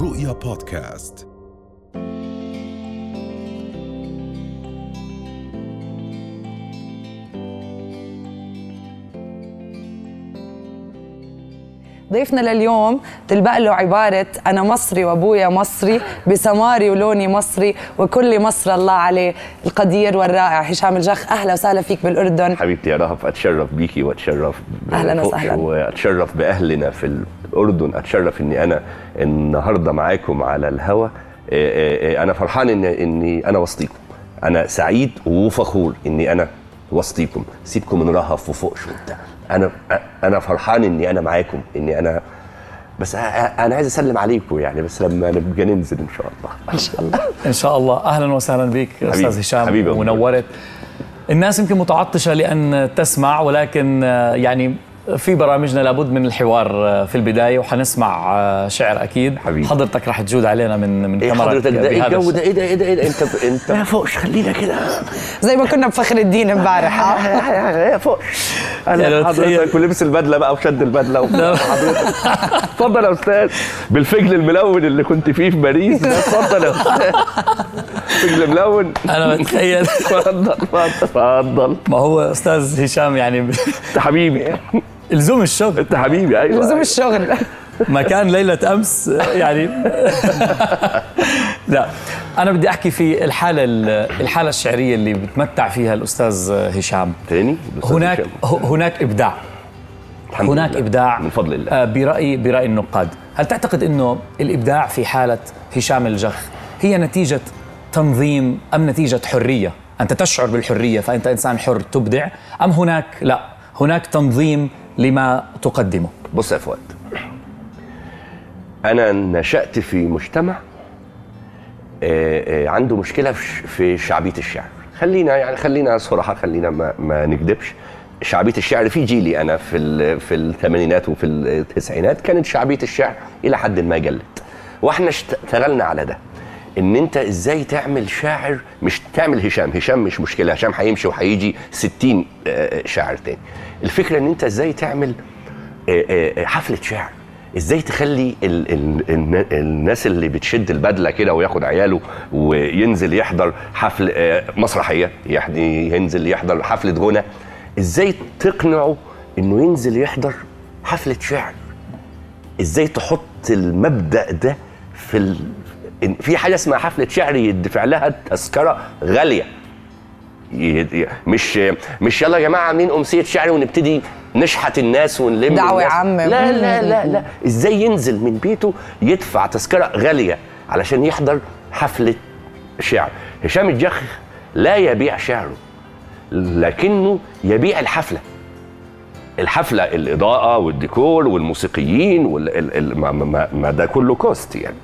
رؤيا بودكاست. ضيفنا لليوم تلبق له عبارة أنا مصري وأبويا مصري بسماري ولوني مصري وكل مصر الله عليه. القدير والرائع هشام الجخ أهلا وسهلا فيك بالأردن. حبيبتي يا رهف أتشرف بيكي وأتشرف أهلاً وسهلاً. وأتشرف بأهلنا في الأردن أتشرف إني أنا النهارده معاكم على الهوا. إيه إيه إيه، أنا فرحان ان إني أنا وسطيكم. أنا سعيد وفخور إني أنا وسطيكم. سيبكم من رهف وفوقش وبتاع أنا أنا فرحان إني أنا معاكم إني أنا بس أنا عايز أسلم عليكم يعني بس لما نبقى ننزل إن شاء الله. إن شاء الله. إن شاء الله. أهلا وسهلا بك أستاذ هشام حبيبي. ونورت الناس يمكن متعطشة لأن تسمع ولكن آه، يعني في برامجنا لابد من الحوار آه، في البداية وحنسمع آه، شعر أكيد. حبيبي. حضرتك رح تجود علينا من من إيه كاميرا حضرتك ده إيه الجو ده. إيه ده إيه ده إيه ده إنت إنت. ما فوقش خلينا كده. زي ما كنا بفخر الدين امبارح يا فوق أنا. حضرتك ولبس البدلة بقى وشد البدلة وحضرتك. اتفضل يا أستاذ. بالفجل الملون اللي كنت فيه في باريس. ده اتفضل يا أستاذ. فجل ملون أنا بتخيل. اتفضل اتفضل اتفضل. ما هو أستاذ هشام يعني انت حبيبي. لزوم الشغل. أنت حبيبي أيوه لزوم الشغل. مكان ليلة أمس يعني. لا أنا بدي أحكي في الحالة الحالة الشعرية اللي بتمتع فيها الأستاذ هشام. تاني؟ الأستاذ هناك هشام. هناك إبداع. الحمد هناك لله. إبداع من فضل الله. آه، برأي برأي النقاد. هل تعتقد أنه الإبداع في حالة هشام الجخ هي نتيجة تنظيم أم نتيجة حرية؟ أنت تشعر بالحرية فأنت إنسان حر تبدع أم هناك لا هناك تنظيم لما تقدمه. بص يا فؤاد أنا نشأت في مجتمع آه، آه، عنده مشكلة في شعبية الشعر. خلينا يعني خلينا صراحة خلينا ما, ما نكذبش شعبية الشعر في جيلي أنا في في الثمانينات وفي التسعينات كانت شعبية الشعر إلى حد ما قلت وإحنا اشتغلنا على ده. إن أنت إزاي تعمل شاعر مش تعمل هشام هشام مش مشكلة هشام هيمشي وهيجي 60 آه، شاعر تاني. الفكرة إن أنت إزاي تعمل آه، آه، حفلة شعر إزاي تخلي ال ال ال الناس اللي بتشد البدلة كده وياخد عياله وينزل يحضر حفل آه، مسرحية يعني ينزل يحضر حفلة غنى. إزاي تقنعه إنه ينزل يحضر حفلة شعر إزاي تحط المبدأ ده في في حاجة اسمها حفلة شعر يدفع لها تذكره غالية. مش مش يلا يا جماعة عاملين أمسية شعر ونبتدي نشحت الناس ونلم دعوة الناس. عامة. لا لا لا لا. إزاي ينزل من بيته يدفع تذكرة غالية علشان يحضر حفلة شعر؟ هشام الجخ لا يبيع شعره لكنه يبيع الحفلة. الحفلة الإضاءة والديكور والموسيقيين وال ال ال ما, ما, ما ده كله كوست يعني.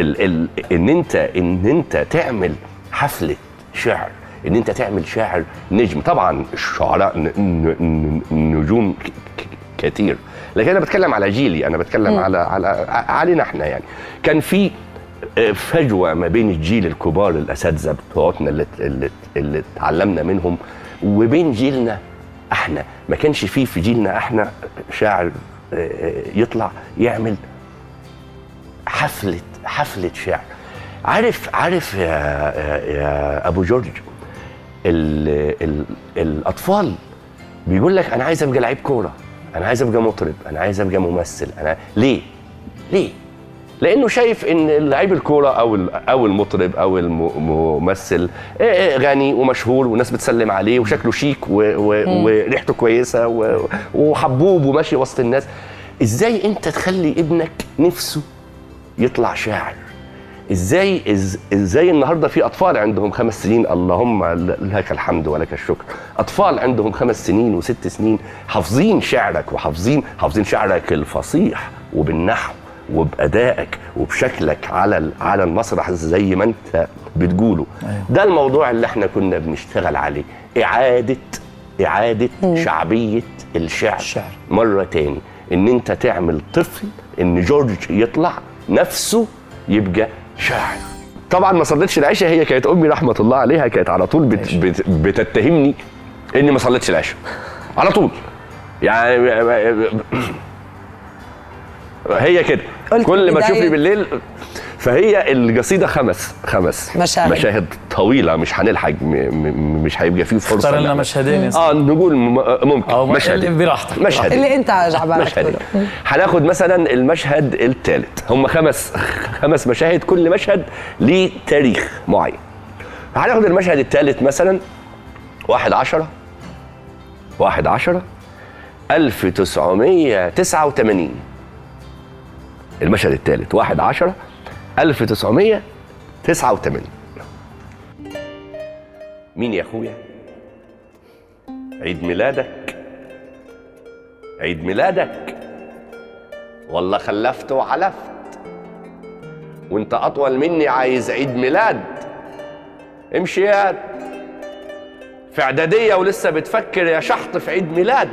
ال ال ان انت ان انت تعمل حفلة شعر ان انت تعمل شاعر نجم. طبعا الشعراء نجوم كتير. لكن أنا بتكلم على جيلي أنا بتكلم على على ع- علينا إحنا يعني. كان في آه، فجوة ما بين الجيل الكبار الأساتذة بتوعتنا اللي اللي اللي اتعلمنا منهم وبين جيلنا إحنا. ما كانش فيه في جيلنا إحنا شاعر آه، يطلع يعمل حفلة حفلة شعر. عارف عارف يا يا, يا أبو جورج ال ال الأطفال بيقول لك أنا عايز أبقى لعيب كورة أنا عايز أبقى مطرب أنا عايز أبقى ممثل أنا ليه؟ ليه؟ لأنه شايف إن لعيب الكورة أو أو المطرب أو الممثل آه، آه، غني ومشهور والناس بتسلم عليه وشكله شيك وريحته كويسة وحبوب وماشي وسط الناس. إزاي أنت تخلي ابنك نفسه يطلع شاعر. إزاي إز إزاي النهارده في أطفال عندهم خمس سنين؟ اللهم لك الحمد ولك الشكر. أطفال عندهم خمس سنين وست سنين حافظين شعرك وحافظين حافظين شعرك الفصيح وبالنحو وبأدائك وبشكلك على على المسرح زي ما أنت بتقوله. ده الموضوع اللي إحنا كنا بنشتغل عليه. إعادة إعادة شعبية الشعر. الشعر. مرة تاني إن أنت تعمل طفل إن جورج يطلع نفسه يبقى شاعر. طبعا ما صليتش العشاء هي كانت أمي رحمة الله عليها كانت على طول بت بت بتتهمني إني ما صليتش العشاء. على طول. يعني هي كده. كل ما تشوفني بالليل فهي القصيدة خمس خمس. مشاهد. مشاهد طويلة مش هنلحق م- م- مش هيبقى فيه فرصة. اختار لنا. مشهدين آه نقول م- ممكن. أو مشهد براحتك. مشهد اللي انت عجبك. هناخد مثلا المشهد الثالث هم خمس خمس مشاهد كل مشهد ليه تاريخ معين. هناخد المشهد الثالث مثلا. واحد عشرة. واحد عشرة. 1989 المشهد الثالث واحد عشرة. 1989 مين يا أخويا؟ عيد ميلادك. عيد ميلادك. والله خلفت وحلفت. وانت أطول مني عايز عيد ميلاد. امشي يا في إعدادية ولسه بتفكر يا شحط في عيد ميلاد.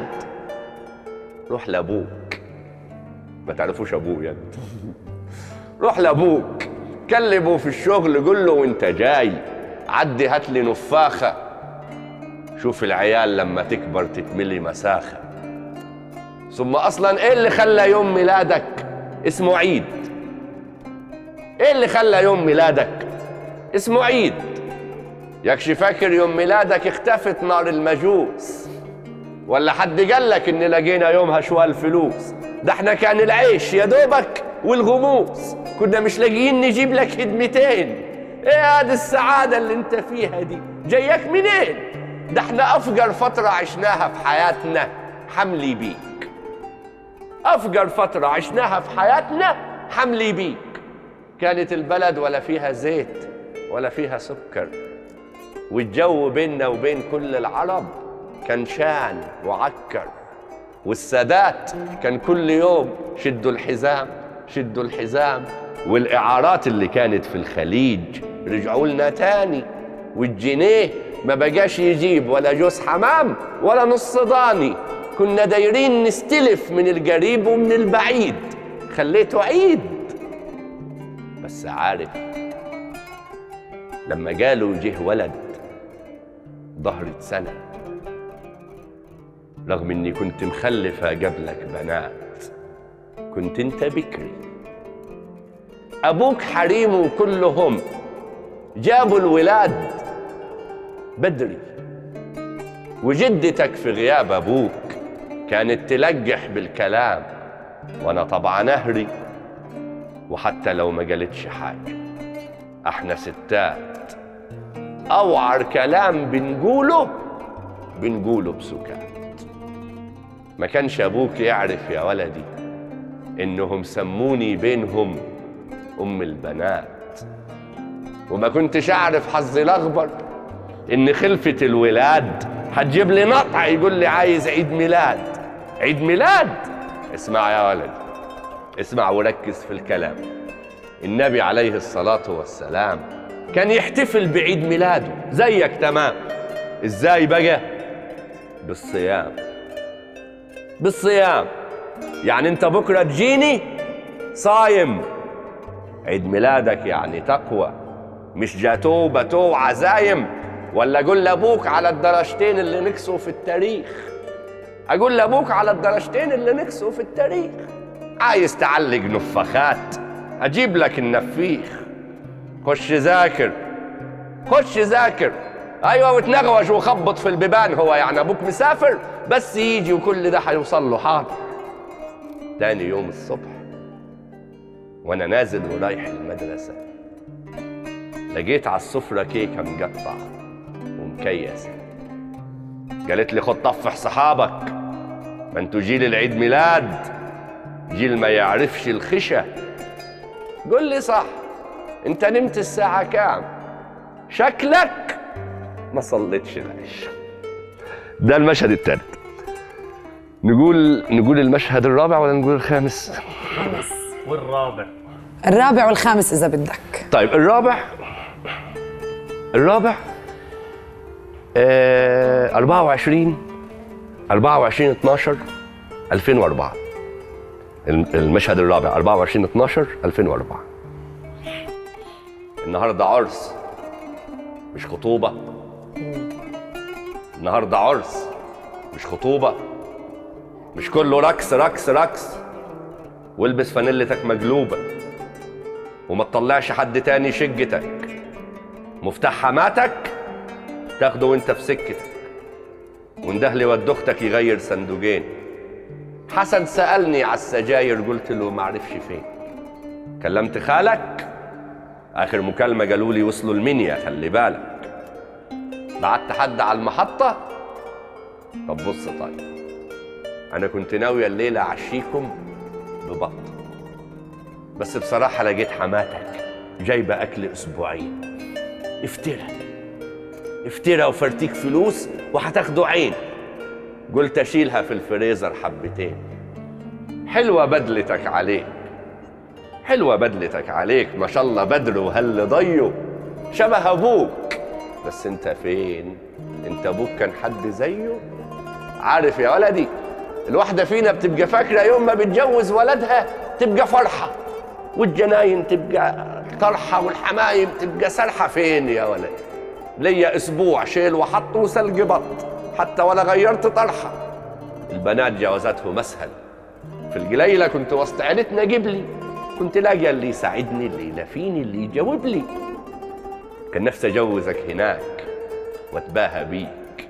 روح لأبوك. ما تعرفوش أبوه انت روح لأبوك كلمه في الشغل قول له وانت جاي. عدي هات لي نفاخة. شوف العيال لما تكبر تتملي مساخة. ثم أصلا إيه اللي خلى يوم ميلادك اسمه عيد؟ إيه اللي خلى يوم ميلادك اسمه عيد؟ يكش فاكر يوم ميلادك اختفت نار المجوس. ولا حد قال لك إن لقينا يومها شوال فلوس؟ ده إحنا كان العيش يا دوبك والغموس. كنا مش لاقيين نجيب لك هدمتين إيه هذه السعادة اللي أنت فيها دي؟ جايك منين؟ ده إحنا افجر فترة عشناها في حياتنا. حملي بيك. افجر فترة عشناها في حياتنا. حملي بيك. كانت البلد ولا فيها زيت ولا فيها سكر. والجو بيننا وبين كل العرب كان شان وعكر. والسادات كان كل يوم شدوا الحزام شدوا الحزام. والإعارات اللي كانت في الخليج. رجعوا لنا تاني. والجنيه ما بقاش يجيب ولا جوز حمام ولا نص ضاني كنا دايرين نستلف من القريب ومن البعيد. خليته عيد. بس عارف لما قالوا جه ولد ظهرت سنة. رغم إني كنت مخلفة قبلك بنات كنت أنت بكري. أبوك حريمه كلهم. جابوا الولاد بدري. وجدتك في غياب أبوك. كانت تلقح بالكلام. وأنا طبعا أهري. وحتى لو ما قالتش حاجة. إحنا ستات. أوعر كلام بنقوله بنقوله بسكات. ما كانش أبوك يعرف يا ولدي إنهم سموني بينهم أم البنات. وما كنتش أعرف حظي الاخبر إن خلفة الولاد هتجيب لي نطع يقول لي عايز عيد ميلاد. عيد ميلاد؟ اسمع يا ولد. اسمع وركز في الكلام. النبي عليه الصلاة والسلام كان يحتفل بعيد ميلاده. زيك تمام. إزاي بقى؟ بالصيام. بالصيام. يعني أنت بكرة تجيني صايم. عيد ميلادك يعني تقوى. مش جاتو باتو عزايم ولا أقول لأبوك على الدرجتين اللي نكسوا في التاريخ. أقول لأبوك على الدرجتين اللي نكسوا في التاريخ. عايز تعلق نفخات أجيب لك النفيخ. خش ذاكر خش ذاكر. أيوه وتنغوش وخبط في البيبان هو يعني أبوك مسافر بس يجي وكل ده هيوصل له حاضر. تاني يوم الصبح. وأنا نازل ورايح المدرسة. لقيت على السفرة كيكة مقطعة ومكيسة. قالت لي خد طفح صحابك. ما أنتوا جيل العيد ميلاد. جيل ما يعرفش الخشة. قول لي صح انت نمت الساعة كام؟ شكلك ما صليتش العشاء. ده المشهد الثالث نقول نقول المشهد الرابع ولا نقول الخامس؟ والرابع. الرابع والخامس إذا بدك. طيب الرابع الرابع آه 24 24 12 2004 الم- المشهد الرابع 24 12 2004 النهارده عرس مش خطوبة. النهارده عرس مش خطوبة. مش كله رقص رقص رقص. والبس فانيلتك مقلوبة. وما تطلعش حد تاني شقتك. مفتاح حماتك تاخده وانت في سكتك. وندهلي ود أختك يغير صندوقين. حسن سألني على السجاير قلت له ما عرفش فين. كلمت خالك. آخر مكالمة قالوا لي وصلوا المنيا خلي بالك. بعت حد على المحطة؟ طب بص طيب. أنا كنت ناوي الليلة أعشيكم. ببط بس بصراحة لقيت حماتك جايبة أكل أسبوعين. افترى. افترى وفرتيك فلوس وهتاخدوا عين. قلت أشيلها في الفريزر حبتين. حلوة بدلتك عليك. حلوة بدلتك عليك. ما شاء الله بدر وهل ضيه شبه أبوك. بس أنت فين؟ أنت أبوك كان حد زيه؟ عارف يا ولدي. الواحدة فينا بتبقى فاكرة يوم ما بتجوز ولدها تبقى فرحة والجناين تبقى طرحة والحمايم تبقى سرحة. فين يا ولد؟ ليا أسبوع شيل وحط وسلق بط حتى ولا غيرت طرحة. البنات جوازاتهم أسهل. في القليلة كنت وسط عيلتنا قبلي كنت لاقي اللي يساعدني اللي يلافيني اللي يجاوب لي. كان نفسي أجوزك هناك وأتباهى بيك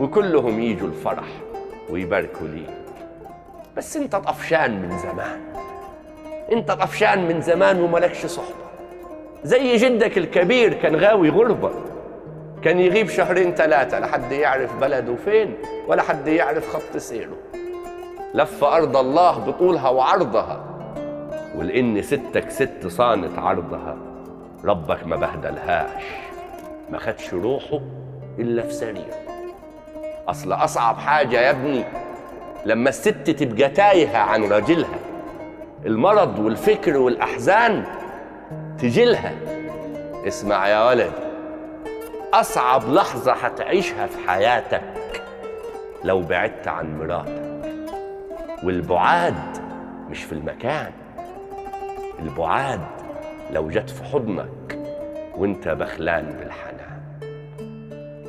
وكلهم يجوا الفرح. ويباركوا ليك بس انت طفشان من زمان. انت طفشان من زمان وملكش صحبة. زي جدك الكبير كان غاوي غربة. كان يغيب شهرين ثلاثة لحد يعرف بلده فين ولا حد يعرف خط سيره. لف أرض الله بطولها وعرضها. ولأن ستك ست صانت عرضها. ربك ما بهدلهاش. ما خدش روحه إلا في سرير أصل أصعب حاجة يا ابني لما الست تبقى تايهة عن راجلها المرض والفكر والأحزان تجيلها اسمع يا ولد أصعب لحظة هتعيشها في حياتك لو بعدت عن مراتك. والبعاد مش في المكان البعاد لو جت في حضنك وانت بخلان بالحنان.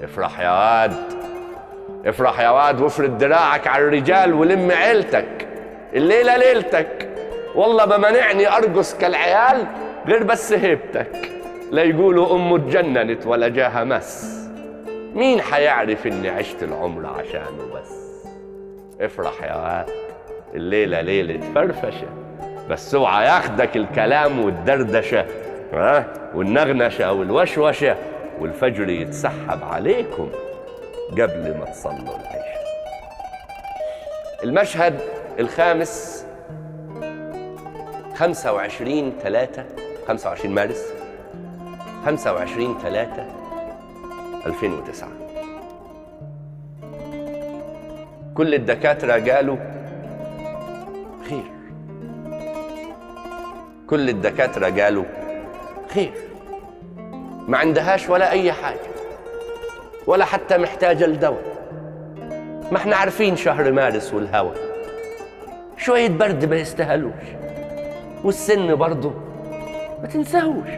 افرح يا واد افرح يا واد وافرد دراعك على الرجال ولم عيلتك الليلة ليلتك. والله ما منعني أرقص كالعيال غير بس هيبتك. لا يقولوا أمه اتجننت ولا جاها مس. مين حيعرف إني عشت العمر عشانه بس افرح يا واد الليلة ليلة فرفشة بس اوعى ياخدك الكلام والدردشة ها؟ والنغنشة والوشوشة والفجر يتسحب عليكم. قبل ما تصلوا العشاء. المشهد الخامس 25 3 25 مارس 25 3 2009 كل الدكاترة قالوا خير. كل الدكاترة قالوا خير. ما عندهاش ولا أي حاجة. ولا حتى محتاجة لدواء ما إحنا عارفين شهر مارس والهوا. شوية برد ما يستاهلوش. والسن برضه ما تنساهوش.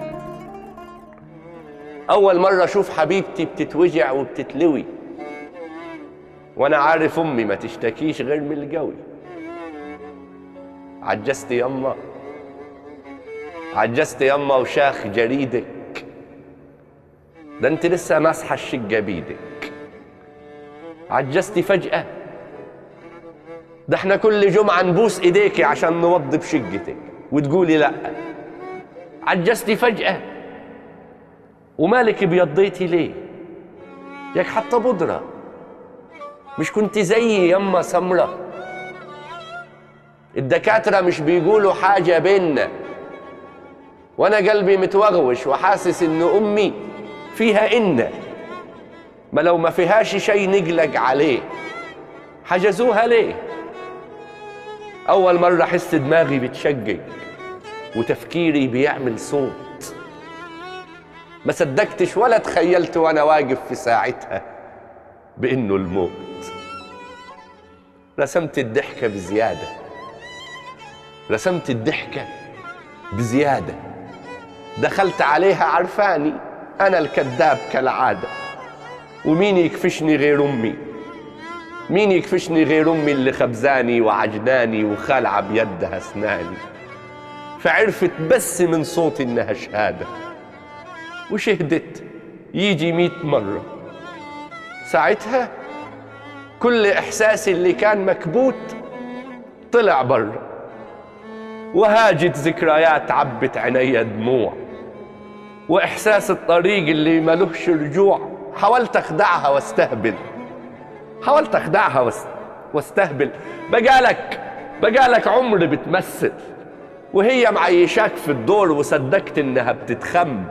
أول مرة أشوف حبيبتي بتتوجع وبتتلوي. وأنا عارف أمي ما تشتكيش غير من الجوي. عجزت يما عجزت يما وشاخ جريدك. ده انت لسه ماسحة الشقة بيدك عجزتي فجأة. ده إحنا كل جمعة نبوس إيديكي عشان نوضب شقتك وتقولي لأ. عجزتي فجأة. ومالك بيضيتي ليه؟ ياك حتى بودرة. مش كنت زيي يما سمرة. الدكاترة مش بيقولوا حاجة بينا وأنا قلبي متوغوش وحاسس ان أمي فيها إن. ما لو ما فيهاش شيء نقلق عليه. حجزوها ليه؟ أول مرة أحس دماغي بتشقق وتفكيري بيعمل صوت. ما صدقتش ولا تخيلت وأنا واقف في ساعتها بإنه الموت. رسمت الضحكة بزيادة. رسمت الضحكة بزيادة. دخلت عليها عرفاني. أنا الكذاب كالعادة. ومين يكفشني غير أمي؟ مين يكفشني غير أمي اللي خبزاني وعجناني وخالعه بيدها أسناني؟ فعرفت بس من صوتي إنها شهادة. وشهدت يجي مئة مرة. ساعتها كل إحساسي اللي كان مكبوت طلع برا. وهاجت ذكريات عبت عيني دموع. وإحساس الطريق اللي ملوش رجوع. حاولت أخدعها واستهبل. حاولت أخدعها واس- واستهبل. بقالك بقالك عمر بتمثل. وهي معيشاك في الدور وصدقت إنها بتتخم.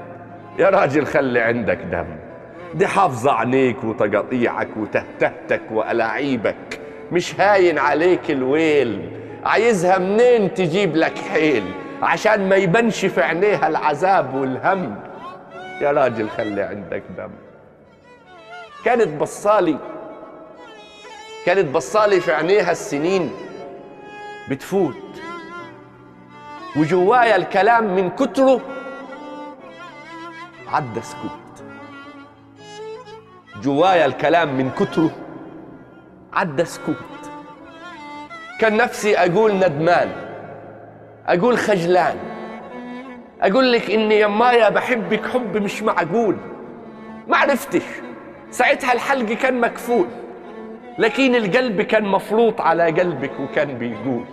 يا راجل خلي عندك دم. دي حافظة عينيك وتقاطيعك وتهتهتك وألاعيبك. مش هاين عليك الويل. عايزها منين تجيب لك حيل؟ عشان ما يبانش في عينيها العذاب والهم. يا راجل خلي عندك دم. كانت بصالي كانت بصالي في عينيها السنين بتفوت. وجوايا الكلام من كتره عدى سكوت. جوايا الكلام من كتره عدى سكوت. كان نفسي أقول ندمان. أقول خجلان. أقول لك إني يمايا بحبك حب مش معقول. ما عرفتش. ساعتها الحلق كان مكفول. لكن القلب كان مفروط على قلبك وكان بيقول.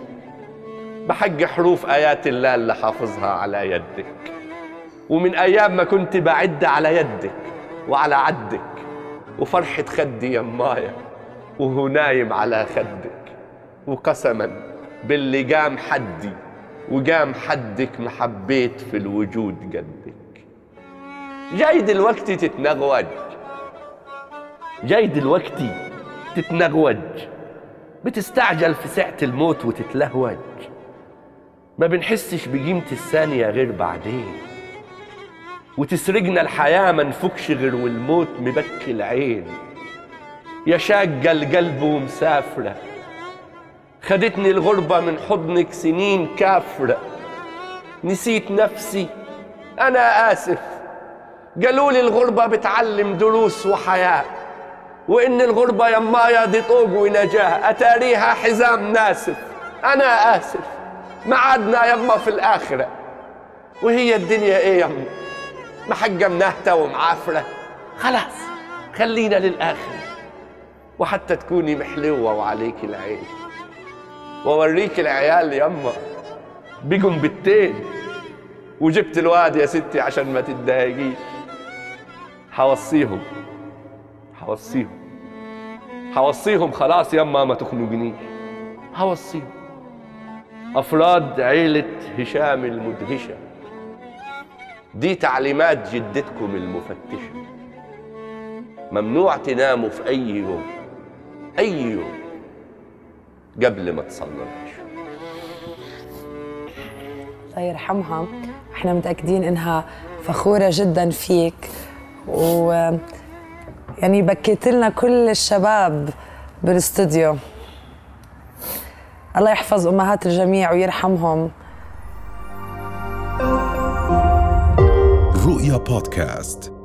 بحق حروف آيات الله اللي حافظها على يدك. ومن أيام ما كنت بعد على يدك وعلى عدك. وفرحة خدي يمايا وهو نايم على خدك. وقسما باللي قام حدي. وقام حدك ما حبيت في الوجود قدك. جاي دلوقتي تتنغوج. جاي دلوقتي تتنغوج. بتستعجل في ساعة الموت وتتلهوج. ما بنحسش بقيمة الثانية غير بعدين. وتسرقنا الحياة ما نفكش غير والموت مبكي العين. يا شاقة القلب ومسافرة خدتني الغربة من حضنك سنين كافرة. نسيت نفسي. أنا آسف. قالوا لي الغربة بتعلم دروس وحياة وإن الغربة يمايا دي طوق ونجاة. أتاريها حزام ناسف. أنا آسف. معادنا يما في الآخرة. وهي الدنيا إيه يما؟ محجة منهتة ومعافرة خلاص خلينا للآخر وحتى تكوني محلوة وعليك العين وأوريك العيال يما بيجوا بتين وجبت الواد يا ستي عشان ما تتضايقيش. حوصيهم. حوصيهم. حوصيهم خلاص يما ما تخنقنيش. حوصيهم. أفراد عيلة هشام المدهشة. دي تعليمات جدتكم المفتشة. ممنوع تناموا في أي يوم. أي يوم. قبل ما العشاء الله يرحمها. إحنا متأكدين إنها فخورة جدا فيك. و يعني بكيت لنا كل الشباب بالاستوديو. الله يحفظ أمهات الجميع ويرحمهم. رؤيا بودكاست.